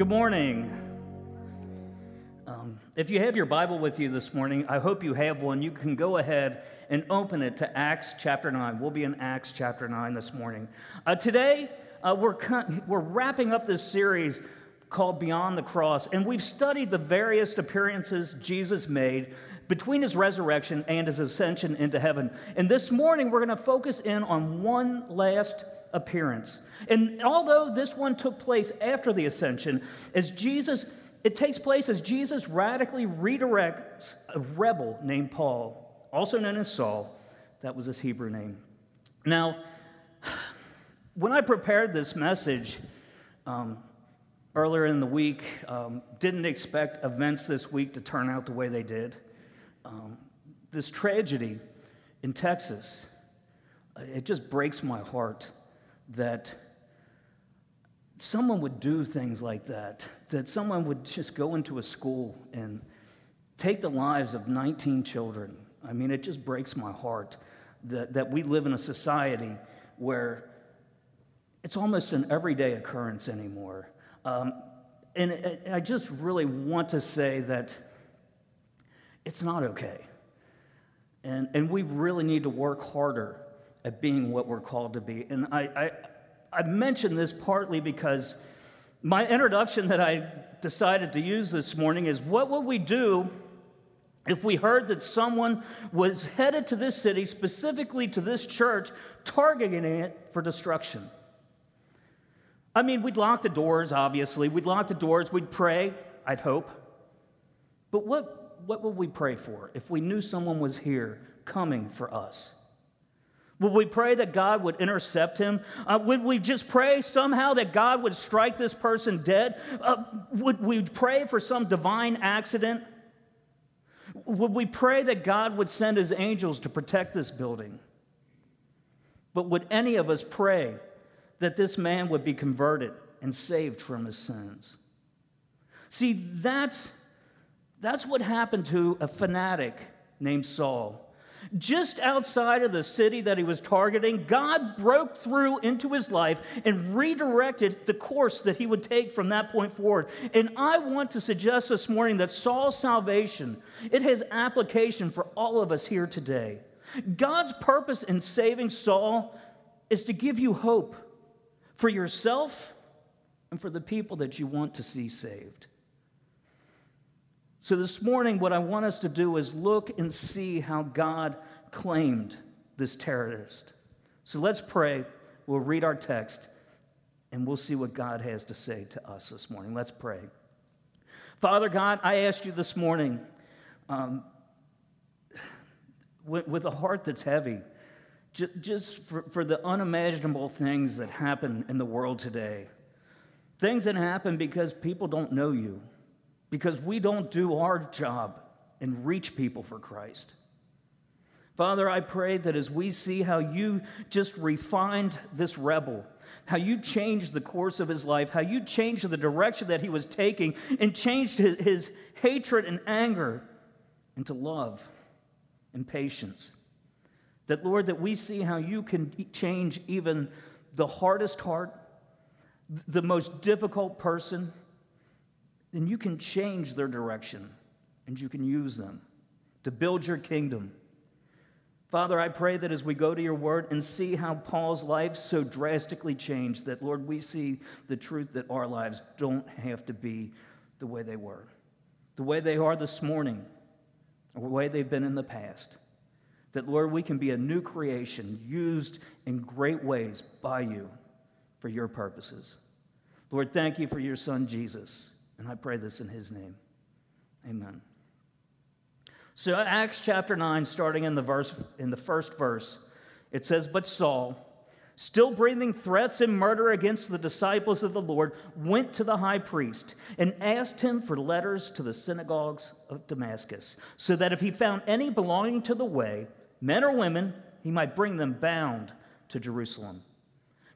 Good morning. Um, if you have your Bible with you this morning, I hope you have one. You can go ahead and open it to Acts chapter 9. We'll be in Acts chapter 9 this morning. Uh, today, uh, we're, we're wrapping up this series called Beyond the Cross, and we've studied the various appearances Jesus made between his resurrection and his ascension into heaven. And this morning, we're going to focus in on one last appearance. And although this one took place after the ascension, as Jesus, it takes place as Jesus radically redirects a rebel named Paul, also known as Saul. That was his Hebrew name. Now, when I prepared this message um, earlier in the week, um, didn't expect events this week to turn out the way they did. Um, this tragedy in Texas, it just breaks my heart that someone would do things like that, that someone would just go into a school and take the lives of 19 children. I mean, it just breaks my heart that, that we live in a society where it's almost an everyday occurrence anymore. Um, and I just really want to say that it's not okay. And, and we really need to work harder at being what we're called to be. And I, I, I mention this partly because my introduction that I decided to use this morning is what would we do if we heard that someone was headed to this city, specifically to this church, targeting it for destruction? I mean, we'd lock the doors, obviously. We'd lock the doors. We'd pray, I'd hope. But what, what would we pray for if we knew someone was here coming for us? Would we pray that God would intercept him? Uh, would we just pray somehow that God would strike this person dead? Uh, would we pray for some divine accident? Would we pray that God would send his angels to protect this building? But would any of us pray that this man would be converted and saved from his sins? See, that's, that's what happened to a fanatic named Saul. Just outside of the city that he was targeting, God broke through into his life and redirected the course that he would take from that point forward. And I want to suggest this morning that Saul's salvation, it has application for all of us here today. God's purpose in saving Saul is to give you hope for yourself and for the people that you want to see saved. So, this morning, what I want us to do is look and see how God claimed this terrorist. So, let's pray. We'll read our text and we'll see what God has to say to us this morning. Let's pray. Father God, I asked you this morning um, with, with, a heart that's heavy, just, just for, for the unimaginable things that happen in the world today. Things that happen because people don't know you because we don't do our job and reach people for Christ. Father, I pray that as we see how you just refined this rebel, how you changed the course of his life, how you changed the direction that he was taking, and changed his, his hatred and anger into love and patience. That, Lord, that we see how you can change even the hardest heart, the most difficult person, then you can change their direction and you can use them to build your kingdom. Father, I pray that as we go to your word and see how Paul's life so drastically changed, that, Lord, we see the truth that our lives don't have to be the way they were, the way they are this morning, or the way they've been in the past. That, Lord, we can be a new creation used in great ways by you for your purposes. Lord, thank you for your son, Jesus. And I pray this in his name. Amen. So Acts chapter 9, starting in the verse in the first verse, it says, But Saul, still breathing threats and murder against the disciples of the Lord, went to the high priest and asked him for letters to the synagogues of Damascus, so that if he found any belonging to the way, men or women, he might bring them bound to Jerusalem.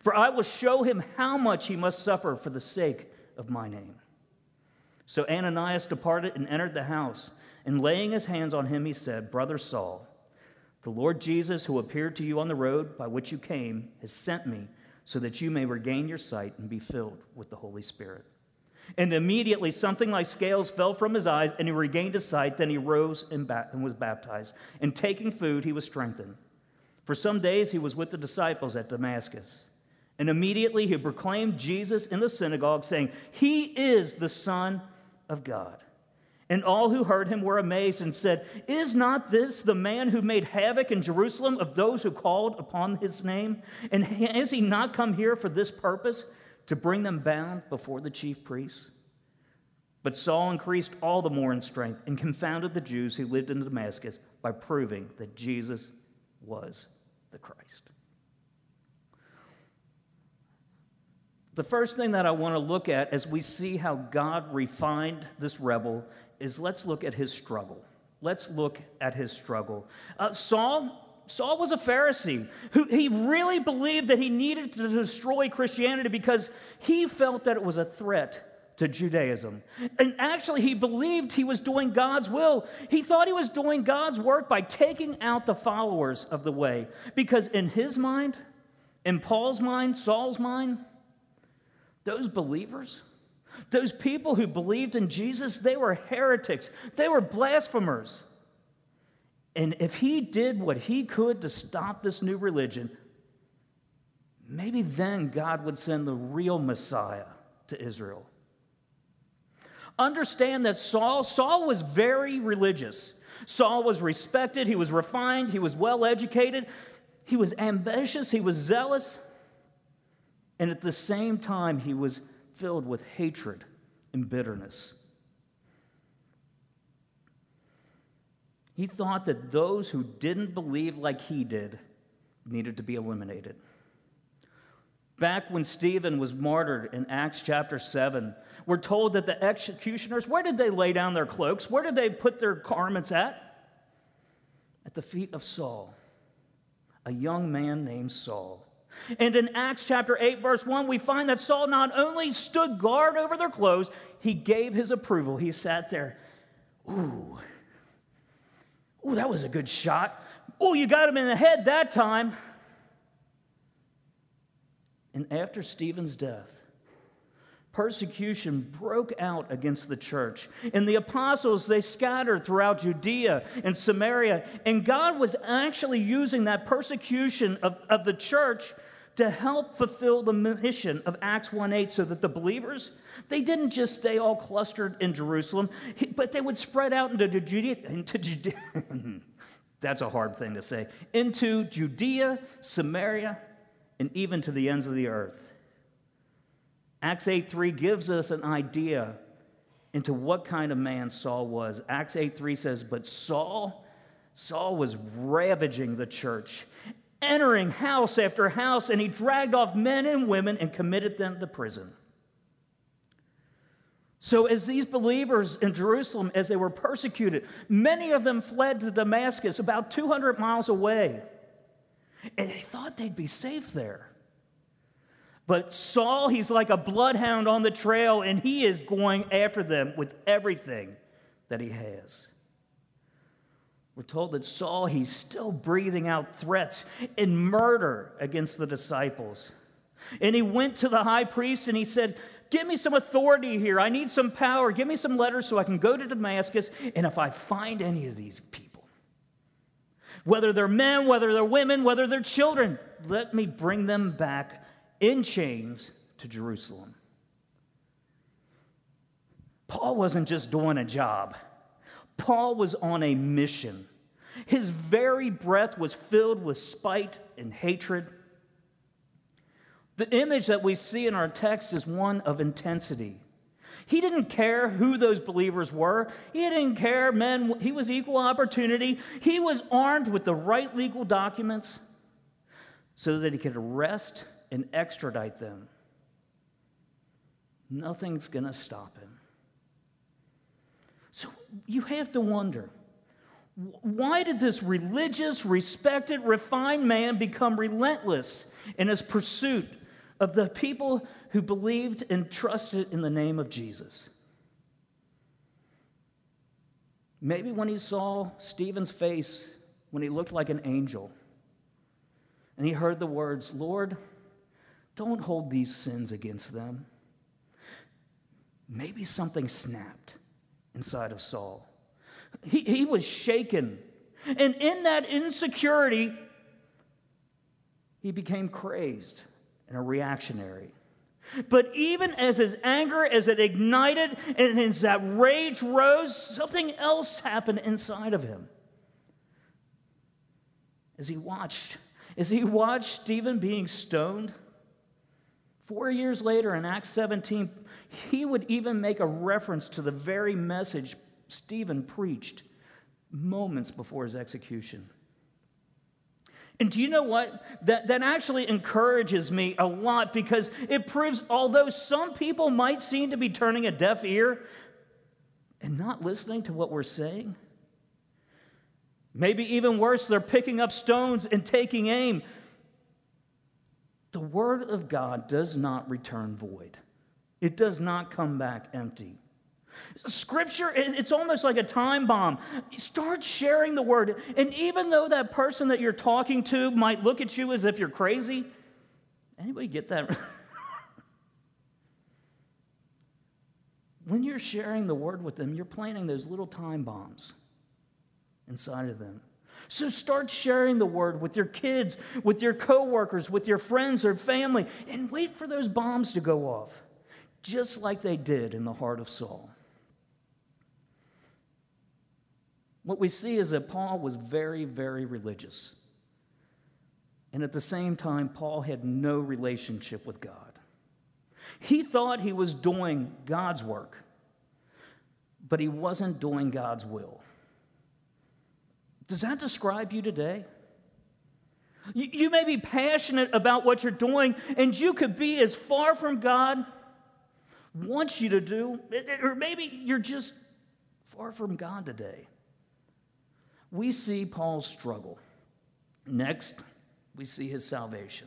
For I will show him how much he must suffer for the sake of my name. So Ananias departed and entered the house. And laying his hands on him, he said, Brother Saul, the Lord Jesus, who appeared to you on the road by which you came, has sent me so that you may regain your sight and be filled with the Holy Spirit. And immediately something like scales fell from his eyes, and he regained his sight. Then he rose and, ba- and was baptized. And taking food, he was strengthened. For some days he was with the disciples at Damascus. And immediately he proclaimed Jesus in the synagogue, saying, He is the Son of God. And all who heard him were amazed and said, Is not this the man who made havoc in Jerusalem of those who called upon his name? And has he not come here for this purpose, to bring them bound before the chief priests? But Saul increased all the more in strength and confounded the Jews who lived in Damascus by proving that Jesus was the Christ. The first thing that I want to look at as we see how God refined this rebel is let's look at his struggle. Let's look at his struggle. Uh, Saul, Saul was a Pharisee who he really believed that he needed to destroy Christianity because he felt that it was a threat to Judaism. And actually, he believed he was doing God's will. He thought he was doing God's work by taking out the followers of the way. Because in his mind, in Paul's mind, Saul's mind, those believers, those people who believed in Jesus, they were heretics, they were blasphemers. And if he did what he could to stop this new religion, maybe then God would send the real Messiah to Israel. Understand that Saul, Saul was very religious. Saul was respected, he was refined, he was well educated, he was ambitious, he was zealous, and at the same time, he was filled with hatred and bitterness. He thought that those who didn't believe like he did needed to be eliminated. Back when Stephen was martyred in Acts chapter 7, we're told that the executioners, where did they lay down their cloaks? Where did they put their garments at? At the feet of Saul, a young man named Saul. And in Acts chapter 8, verse 1, we find that Saul not only stood guard over their clothes, he gave his approval. He sat there. Ooh, ooh, that was a good shot. Ooh, you got him in the head that time. And after Stephen's death, persecution broke out against the church. And the apostles, they scattered throughout Judea and Samaria. And God was actually using that persecution of, of the church to help fulfill the mission of Acts 1:8 so that the believers they didn't just stay all clustered in Jerusalem, but they would spread out into Judea, into Judea. That's a hard thing to say. Into Judea, Samaria, and even to the ends of the earth. Acts 8:3 gives us an idea into what kind of man Saul was. Acts 8:3 says, "But Saul Saul was ravaging the church entering house after house, and he dragged off men and women and committed them to prison. So, as these believers in Jerusalem, as they were persecuted, many of them fled to Damascus, about 200 miles away. And they thought they'd be safe there. But Saul, he's like a bloodhound on the trail, and he is going after them with everything that he has. We're told that Saul, he's still breathing out threats and murder against the disciples. And he went to the high priest and he said, Give me some authority here. I need some power. Give me some letters so I can go to Damascus. And if I find any of these people, whether they're men, whether they're women, whether they're children, let me bring them back in chains to Jerusalem. Paul wasn't just doing a job, Paul was on a mission. His very breath was filled with spite and hatred. The image that we see in our text is one of intensity. He didn't care who those believers were. He didn't care, men. He was equal opportunity. He was armed with the right legal documents so that he could arrest and extradite them. Nothing's going to stop him. So you have to wonder why did this religious, respected, refined man become relentless in his pursuit of the people who believed and trusted in the name of Jesus. Maybe when he saw Stephen's face, when he looked like an angel, and he heard the words, Lord, don't hold these sins against them. Maybe something snapped inside of Saul. He, he was shaken. And in that insecurity, he became crazed and a reactionary. But even as his anger, as it ignited and as that rage rose, something else happened inside of him. As he watched, as he watched Stephen being stoned, four years later in Acts 17, he would even make a reference to the very message Stephen preached moments before his execution. And do you know what? That, that actually encourages me a lot because it proves, although some people might seem to be turning a deaf ear and not listening to what we're saying, maybe even worse, they're picking up stones and taking aim. The Word of God does not return void, it does not come back empty. Scripture, it's almost like a time bomb. Start sharing the word. And even though that person that you're talking to might look at you as if you're crazy, anybody get that? when you're sharing the word with them, you're planting those little time bombs inside of them. So start sharing the word with your kids, with your coworkers, with your friends or family, and wait for those bombs to go off, just like they did in the heart of Saul. What we see is that Paul was very, very religious. And at the same time, Paul had no relationship with God. He thought he was doing God's work, but he wasn't doing God's will. Does that describe you today? You, may be passionate about what you're doing, and you could be as far from God wants you to do, or maybe you're just far from God today we see Paul's struggle. Next, we see his salvation.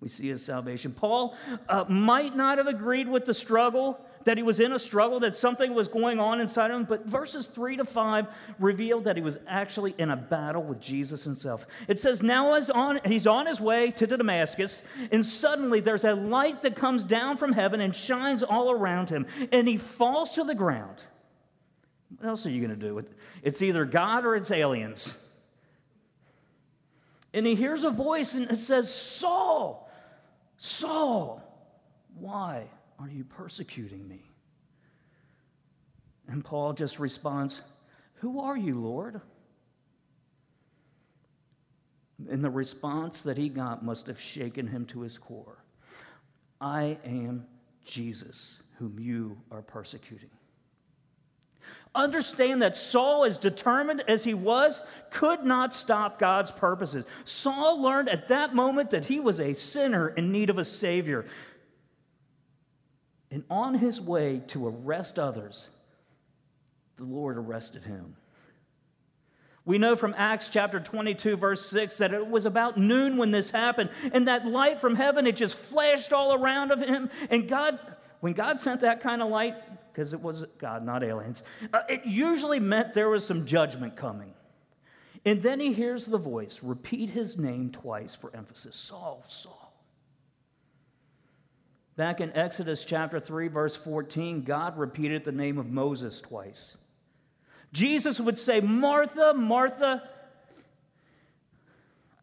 We see his salvation. Paul uh, might not have agreed with the struggle, that he was in a struggle, that something was going on inside of him, but verses 3 to 5 revealed that he was actually in a battle with Jesus himself. It says, Now as on, he's on his way to Damascus, and suddenly there's a light that comes down from heaven and shines all around him, and he falls to the ground. What else are you going to do? It's either God or it's aliens. And he hears a voice and it says, Saul, Saul, why are you persecuting me? And Paul just responds, Who are you, Lord? And the response that he got must have shaken him to his core I am Jesus, whom you are persecuting. Understand that Saul, as determined as he was, could not stop God's purposes. Saul learned at that moment that he was a sinner in need of a Savior. And on his way to arrest others, the Lord arrested him. We know from Acts chapter 22, verse 6, that it was about noon when this happened, and that light from heaven, it just flashed all around of him. And God, when God sent that kind of light, because it was God, not aliens, uh, it usually meant there was some judgment coming. And then he hears the voice repeat his name twice for emphasis Saul, Saul. Back in Exodus chapter 3, verse 14, God repeated the name of Moses twice. Jesus would say, Martha, Martha.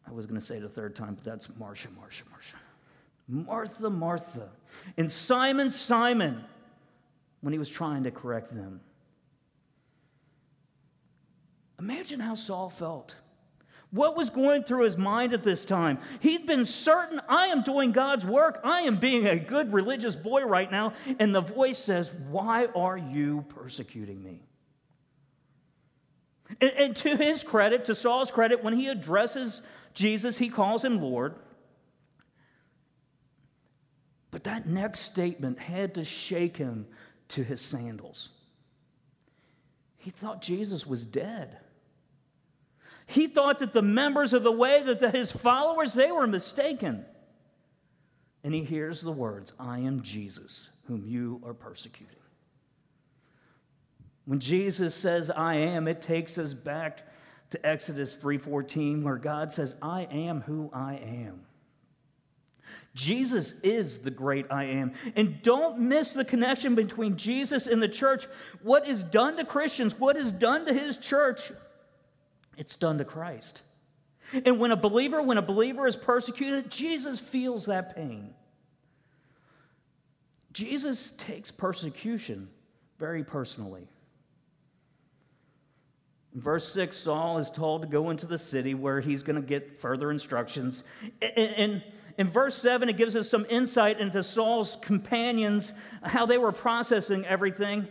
I was going to say the third time, but that's Marcia, Marcia, Marcia. Martha, Martha. And Simon, Simon, when he was trying to correct them. Imagine how Saul felt. What was going through his mind at this time? He'd been certain, I am doing God's work. I am being a good religious boy right now. And the voice says, Why are you persecuting me? And, and to his credit, to Saul's credit, when he addresses Jesus, he calls him Lord. But that next statement had to shake him to his sandals. He thought Jesus was dead. He thought that the members of the way, that the, his followers, they were mistaken. And he hears the words, I am Jesus, whom you are persecuting. When Jesus says, I am, it takes us back to Exodus 3:14 where God says, "I am who I am." Jesus is the great I am. And don't miss the connection between Jesus and the church. What is done to Christians, what is done to his church, it's done to Christ. And when a believer, when a believer is persecuted, Jesus feels that pain. Jesus takes persecution very personally. In verse 6, Saul is told to go into the city where he's going to get further instructions. And in verse 7, it gives us some insight into Saul's companions, how they were processing everything.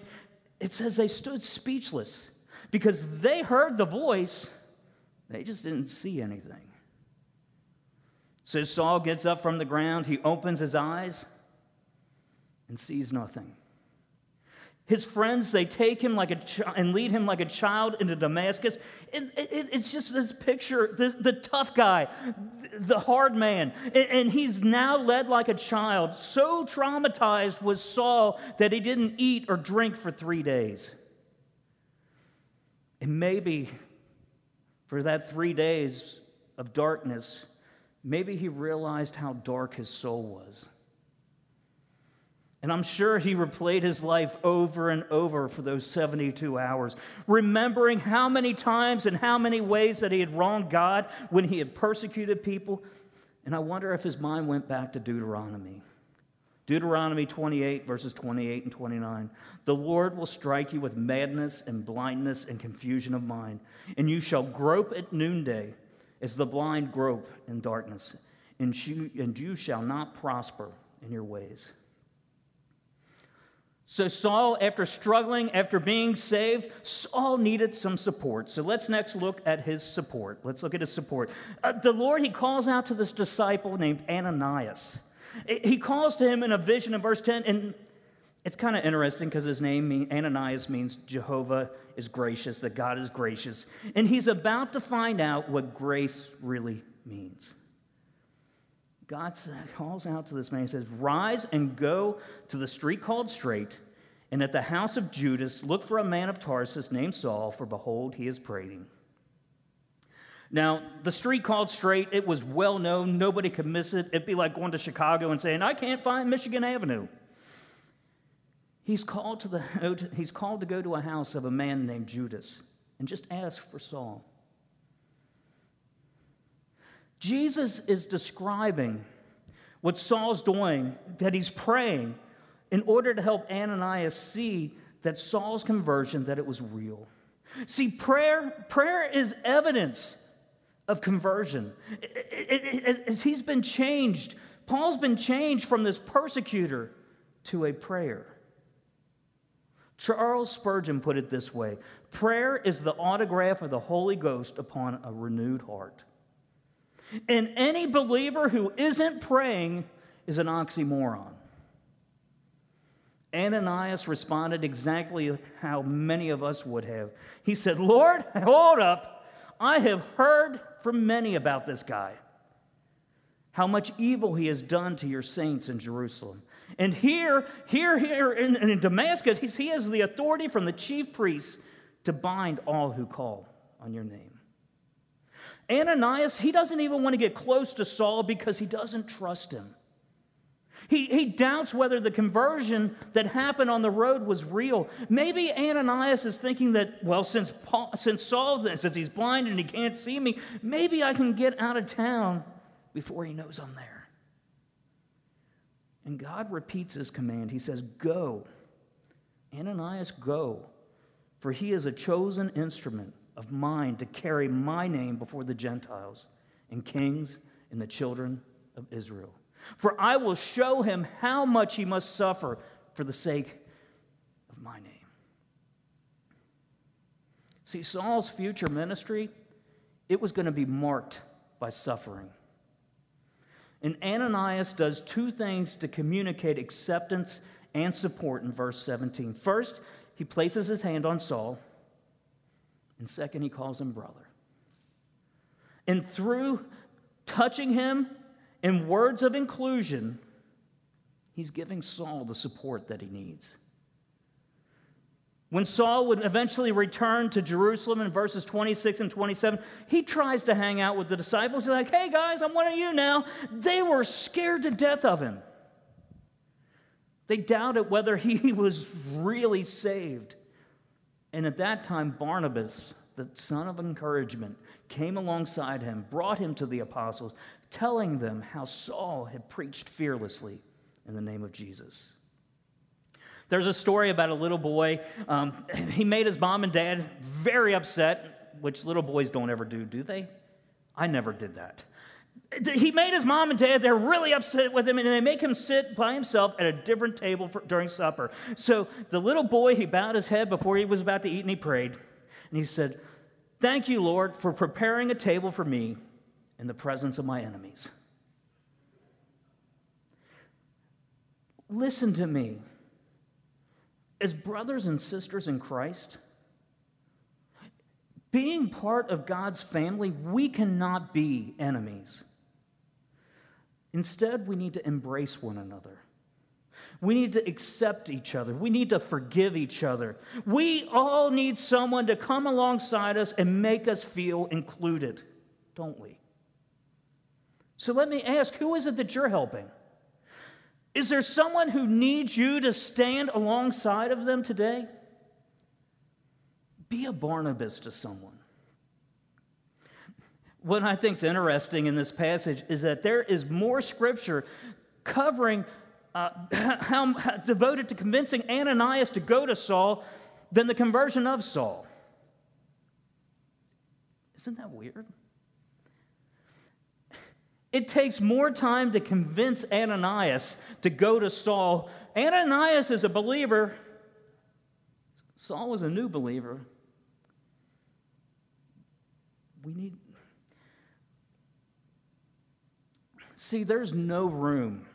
It says they stood speechless because they heard the voice, they just didn't see anything. So Saul gets up from the ground, he opens his eyes and sees nothing. His friends, they take him like a ch- and lead him like a child into Damascus. It, it, it's just this picture, this, the tough guy, the hard man. And, and he's now led like a child. So traumatized was Saul that he didn't eat or drink for three days. And maybe for that three days of darkness, maybe he realized how dark his soul was. And I'm sure he replayed his life over and over for those 72 hours, remembering how many times and how many ways that he had wronged God when he had persecuted people. And I wonder if his mind went back to Deuteronomy. Deuteronomy 28, verses 28 and 29. The Lord will strike you with madness and blindness and confusion of mind, and you shall grope at noonday as the blind grope in darkness, and you, and you shall not prosper in your ways. So, Saul, after struggling, after being saved, Saul needed some support. So, let's next look at his support. Let's look at his support. Uh, the Lord, he calls out to this disciple named Ananias. He calls to him in a vision in verse 10, and it's kind of interesting because his name, Ananias, means Jehovah is gracious, that God is gracious. And he's about to find out what grace really means. God calls out to this man. He says, Rise and go to the street called Straight, and at the house of Judas, look for a man of Tarsus named Saul, for behold, he is praying. Now, the street called Straight, it was well known. Nobody could miss it. It'd be like going to Chicago and saying, I can't find Michigan Avenue. He's called to, the, he's called to go to a house of a man named Judas and just ask for Saul. Jesus is describing what Saul's doing, that he's praying in order to help Ananias see that Saul's conversion that it was real. See, prayer prayer is evidence of conversion. As he's been changed, Paul's been changed from this persecutor to a prayer. Charles Spurgeon put it this way prayer is the autograph of the Holy Ghost upon a renewed heart. And any believer who isn't praying is an oxymoron. Ananias responded exactly how many of us would have. He said, Lord, hold up. I have heard from many about this guy, how much evil he has done to your saints in Jerusalem. And here, here, here in, in Damascus, he has the authority from the chief priests to bind all who call on your name. Ananias, he doesn't even want to get close to Saul because he doesn't trust him. He, he doubts whether the conversion that happened on the road was real. Maybe Ananias is thinking that, well, since, Paul, since Saul, since he's blind and he can't see me, maybe I can get out of town before he knows I'm there. And God repeats his command. He says, Go. Ananias, go, for he is a chosen instrument of mine to carry my name before the Gentiles and kings and the children of Israel. For I will show him how much he must suffer for the sake of my name. See, Saul's future ministry, it was going to be marked by suffering. And Ananias does two things to communicate acceptance and support in verse 17. First, he places his hand on Saul, and second, he calls him brother. And through touching him in words of inclusion, he's giving Saul the support that he needs. When Saul would eventually return to Jerusalem in verses 26 and 27, he tries to hang out with the disciples. He's like, hey guys, I'm one of you now. They were scared to death of him. They doubted whether he was really saved. And at that time, Barnabas, the son of encouragement, came alongside him, brought him to the apostles, telling them how Saul had preached fearlessly in the name of Jesus. There's a story about a little boy. Um, he made his mom and dad very upset, which little boys don't ever do, do they? I never did that. He made his mom and dad, they're really upset with him, and they make him sit by himself at a different table for, during supper. So the little boy, he bowed his head before he was about to eat, and he prayed. And he said, Thank you, Lord, for preparing a table for me in the presence of my enemies. Listen to me. As brothers and sisters in Christ, being part of God's family, we cannot be enemies. Instead, we need to embrace one another. We need to accept each other. We need to forgive each other. We all need someone to come alongside us and make us feel included, don't we? So let me ask who is it that you're helping? Is there someone who needs you to stand alongside of them today? Be a Barnabas to someone. What I think is interesting in this passage is that there is more scripture covering uh, how, how devoted to convincing Ananias to go to Saul than the conversion of Saul. Isn't that weird? It takes more time to convince Ananias to go to Saul. Ananias is a believer, Saul was a new believer. We need. See, there's no room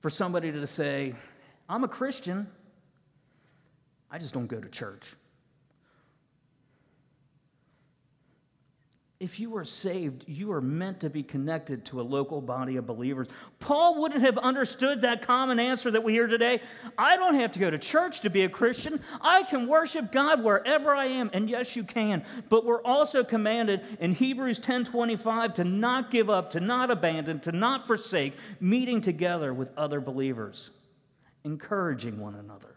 for somebody to say, I'm a Christian, I just don't go to church. If you are saved, you are meant to be connected to a local body of believers. Paul wouldn't have understood that common answer that we hear today. I don't have to go to church to be a Christian. I can worship God wherever I am. And yes, you can. But we're also commanded in Hebrews 10:25 to not give up, to not abandon, to not forsake meeting together with other believers, encouraging one another.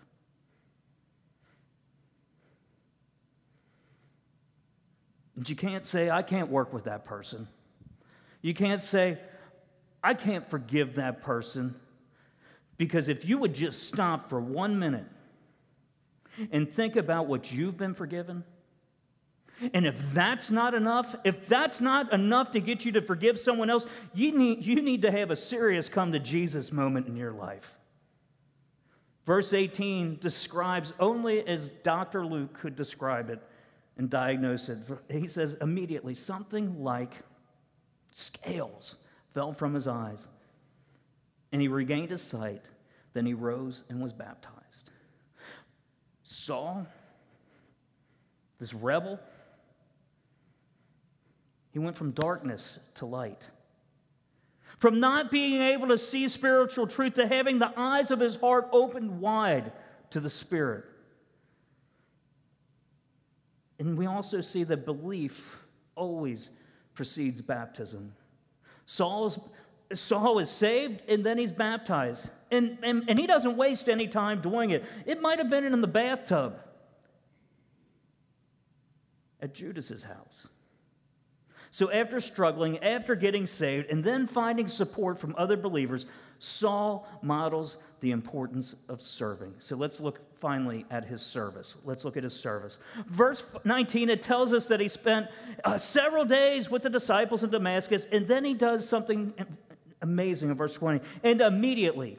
And you can't say, I can't work with that person. You can't say, I can't forgive that person. Because if you would just stop for one minute and think about what you've been forgiven, and if that's not enough, if that's not enough to get you to forgive someone else, you need, you need to have a serious come to Jesus moment in your life. Verse 18 describes only as Dr. Luke could describe it and diagnose it. He says immediately something like scales fell from his eyes, and he regained his sight. Then he rose and was baptized. Saul, this rebel, He went from darkness to light. From not being able to see spiritual truth to having the eyes of his heart opened wide to the Spirit. And we also see that belief always precedes baptism. Saul's, Saul is saved and then he's baptized. And, and, and he doesn't waste any time doing it. It might have been in the bathtub at Judas's house. So, after struggling, after getting saved, and then finding support from other believers, Saul models the importance of serving. So, let's look finally at his service. Let's look at his service. Verse 19, it tells us that he spent uh, several days with the disciples in Damascus, and then he does something amazing in verse 20. And immediately,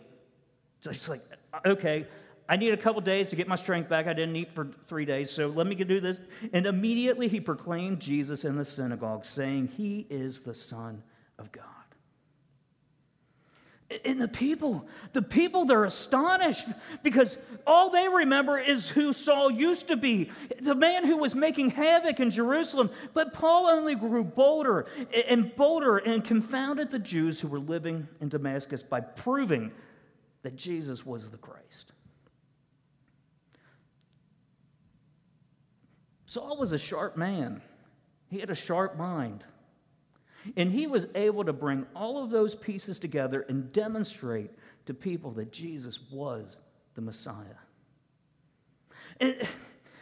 so it's like, okay, I need a couple days to get my strength back. I didn't eat for three days, so let me do this. And immediately he proclaimed Jesus in the synagogue, saying, He is the Son of God. And the people, the people, they're astonished because all they remember is who Saul used to be, the man who was making havoc in Jerusalem. But Paul only grew bolder and bolder and confounded the Jews who were living in Damascus by proving that Jesus was the Christ. Saul was a sharp man, he had a sharp mind. And he was able to bring all of those pieces together and demonstrate to people that Jesus was the Messiah. And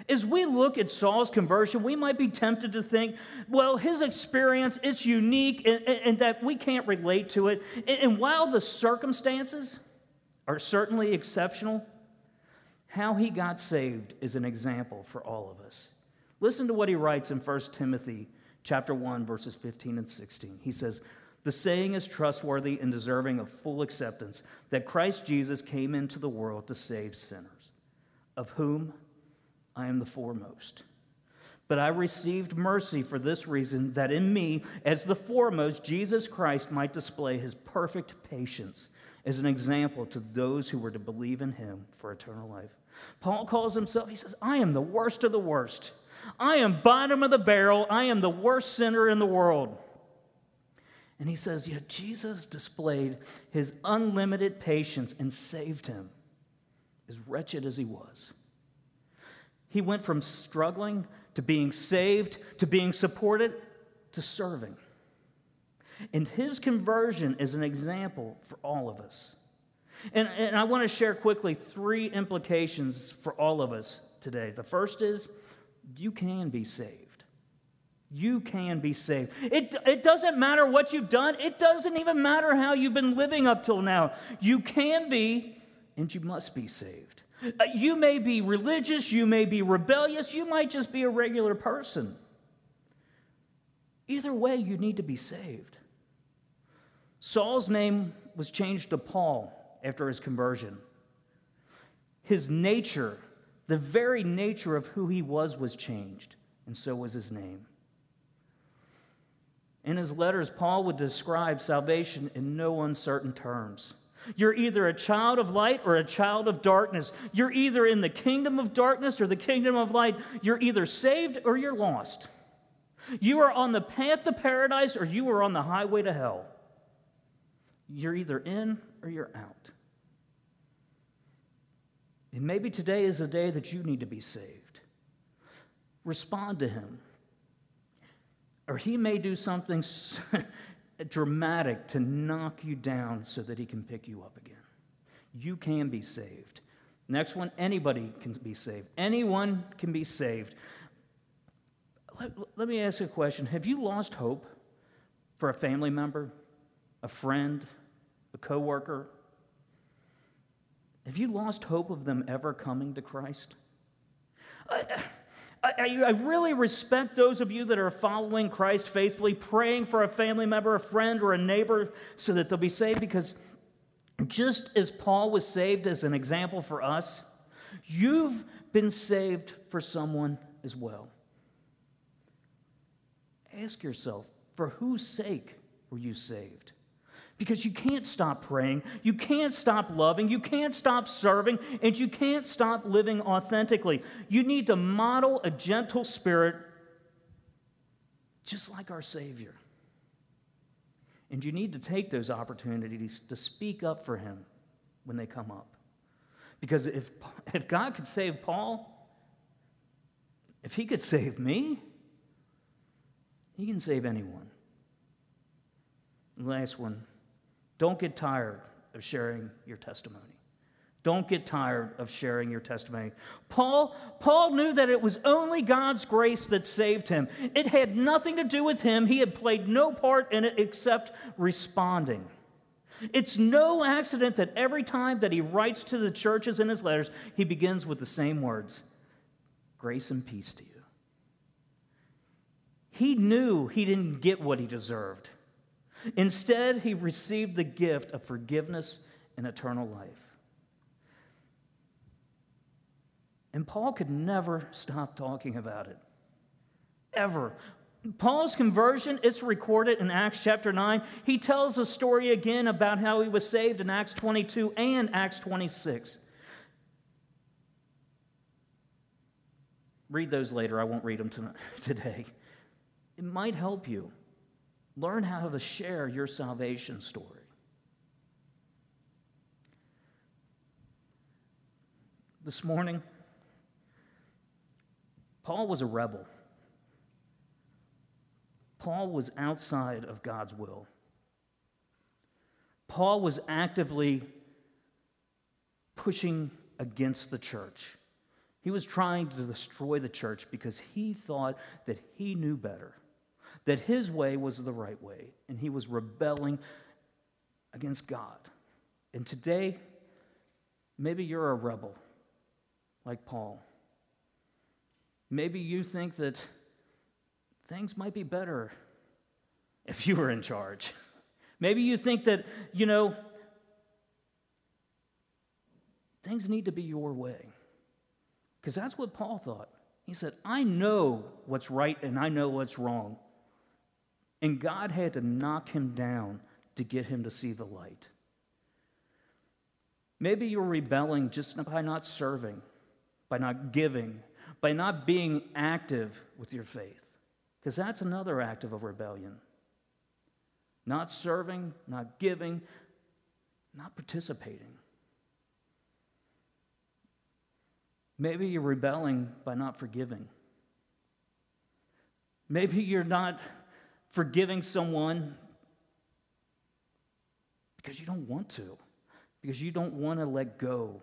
as we look at Saul's conversion, we might be tempted to think, well, his experience, it's unique and, and that we can't relate to it. And while the circumstances are certainly exceptional, how he got saved is an example for all of us. Listen to what he writes in 1 Timothy chapter 1 verses 15 and 16. He says, "The saying is trustworthy and deserving of full acceptance that Christ Jesus came into the world to save sinners, of whom I am the foremost." But I received mercy for this reason that in me, as the foremost, Jesus Christ might display his perfect patience as an example to those who were to believe in him for eternal life. Paul calls himself, he says, I am the worst of the worst. I am bottom of the barrel. I am the worst sinner in the world. And he says, Yet Jesus displayed his unlimited patience and saved him, as wretched as he was. He went from struggling to being saved to being supported to serving. And his conversion is an example for all of us. And, and I want to share quickly three implications for all of us today. The first is you can be saved. You can be saved. It, it doesn't matter what you've done, it doesn't even matter how you've been living up till now. You can be, and you must be saved. Uh, you may be religious, you may be rebellious, you might just be a regular person. Either way, you need to be saved. Saul's name was changed to Paul after his conversion. His nature the very nature of who he was was changed, and so was his name. In his letters, Paul would describe salvation in no uncertain terms. You're either a child of light or a child of darkness. You're either in the kingdom of darkness or the kingdom of light. You're either saved or you're lost. You are on the path to paradise or you are on the highway to hell. You're either in or you're out. And maybe today is a day that you need to be saved. Respond to Him. Or He may do something dramatic to knock you down so that He can pick you up again. You can be saved. Next one anybody can be saved. Anyone can be saved. Let, let me ask you a question Have you lost hope for a family member, a friend, a coworker, have you lost hope of them ever coming to Christ? I, I, I, really respect those of you that are following Christ faithfully, praying for a family member, a friend, or a neighbor so that they'll be saved because just as Paul was saved as an example for us, you've been saved for someone as well. Ask yourself, for whose sake were you saved? Because you can't stop praying, you can't stop loving, you can't stop serving, and you can't stop living authentically. You need to model a gentle spirit just like our Savior. And you need to take those opportunities to speak up for him when they come up. Because if, if God could save Paul, if he could save me, he can save anyone. last one don't get tired of sharing your testimony. Don't get tired of sharing your testimony. Paul, Paul knew that it was only God's grace that saved him. It had nothing to do with him. He had played no part in it except responding. It's no accident that every time that he writes to the churches in his letters, he begins with the same words grace and peace to you. He knew he didn't get what he deserved. Instead, he received the gift of forgiveness and eternal life. And Paul could never stop talking about it. Ever. Paul's conversion is recorded in Acts chapter 9. He tells a story again about how he was saved in Acts 22 and Acts 26. Read those later. I won't read them today. It might help you learn how to share your salvation story. This morning, Paul was a rebel. Paul was outside of God's will. Paul was actively pushing against the church. He was trying to destroy the church because he thought that he knew better, that his way was the right way, and he was rebelling against God. And today, maybe you're a rebel like Paul. Maybe you think that things might be better if you were in charge. Maybe you think that, you know, things need to be your way. Because that's what Paul thought. He said, I know what's right and I know what's wrong. And God had to knock him down to get him to see the light. Maybe you're rebelling just by not serving, by not giving, by not being active with your faith, because that's another act of a rebellion. Not serving, not giving, not participating. Maybe you're rebelling by not forgiving. Maybe you're not forgiving someone because you don't want to, because you don't want to let go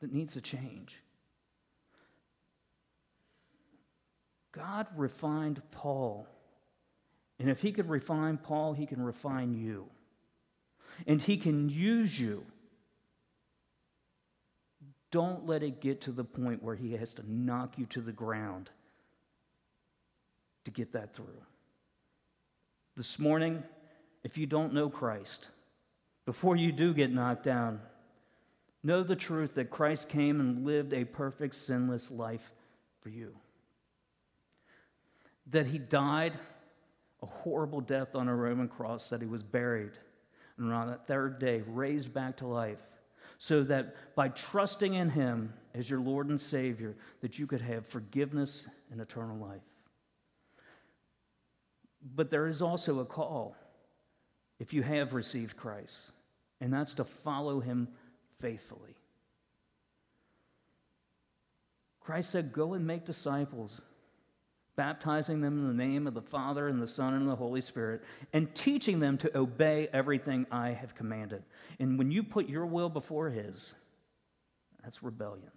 that needs to change. God refined Paul. And if he could refine Paul, he can refine you. And he can use you. Don't let it get to the point where he has to knock you to the ground to get that through. This morning, if you don't know Christ, before you do get knocked down, Know the truth that Christ came and lived a perfect, sinless life for you. That he died a horrible death on a Roman cross, that he was buried, and on that third day raised back to life, so that by trusting in him as your Lord and Savior, that you could have forgiveness and eternal life. But there is also a call if you have received Christ, and that's to follow him faithfully. Christ said, Go and make disciples, baptizing them in the name of the Father and the Son and the Holy Spirit, and teaching them to obey everything I have commanded. And when you put your will before His, that's rebellion.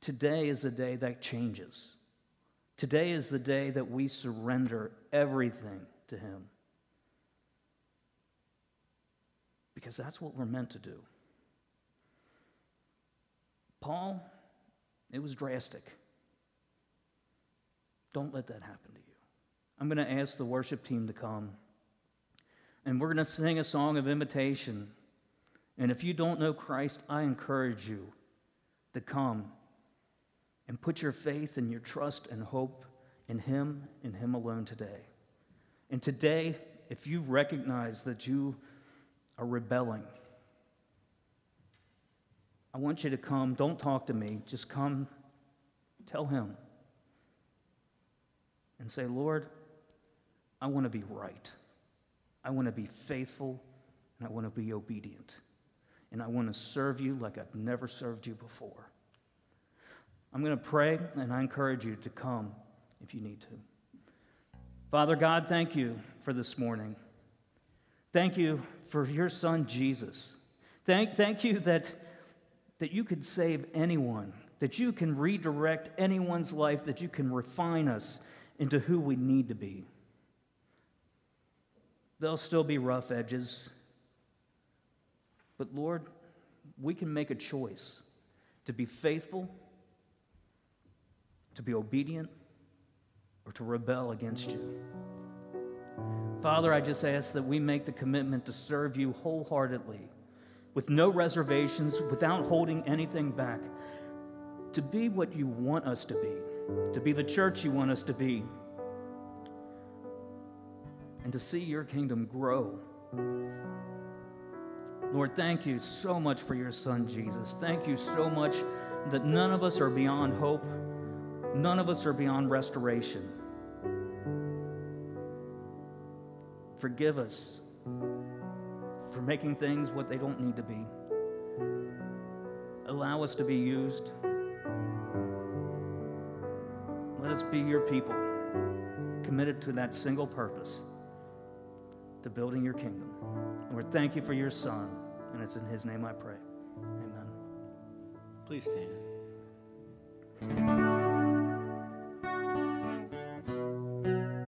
Today is a day that changes. Today is the day that we surrender everything to Him. because that's what we're meant to do. Paul, it was drastic. Don't let that happen to you. I'm going to ask the worship team to come. And we're going to sing a song of invitation. And if you don't know Christ, I encourage you to come and put your faith and your trust and hope in Him and Him alone today. And today, if you recognize that you are rebelling. I want you to come. Don't talk to me. Just come tell Him and say, Lord, I want to be right. I want to be faithful and I want to be obedient. And I want to serve you like I've never served you before. I'm going to pray, and I encourage you to come if you need to. Father God, thank you for this morning. Thank you for your son, Jesus. Thank, thank you that, that you could save anyone, that you can redirect anyone's life, that you can refine us into who we need to be. There'll still be rough edges, but Lord, we can make a choice to be faithful, to be obedient, or to rebel against you. Father, I just ask that we make the commitment to serve you wholeheartedly, with no reservations, without holding anything back, to be what you want us to be, to be the church you want us to be, and to see your kingdom grow. Lord, thank you so much for your son, Jesus. Thank you so much that none of us are beyond hope, none of us are beyond restoration. Forgive us for making things what they don't need to be. Allow us to be used. Let us be your people, committed to that single purpose, to building your kingdom. Lord, thank you for your Son, and it's in his name I pray. Amen. Please stand.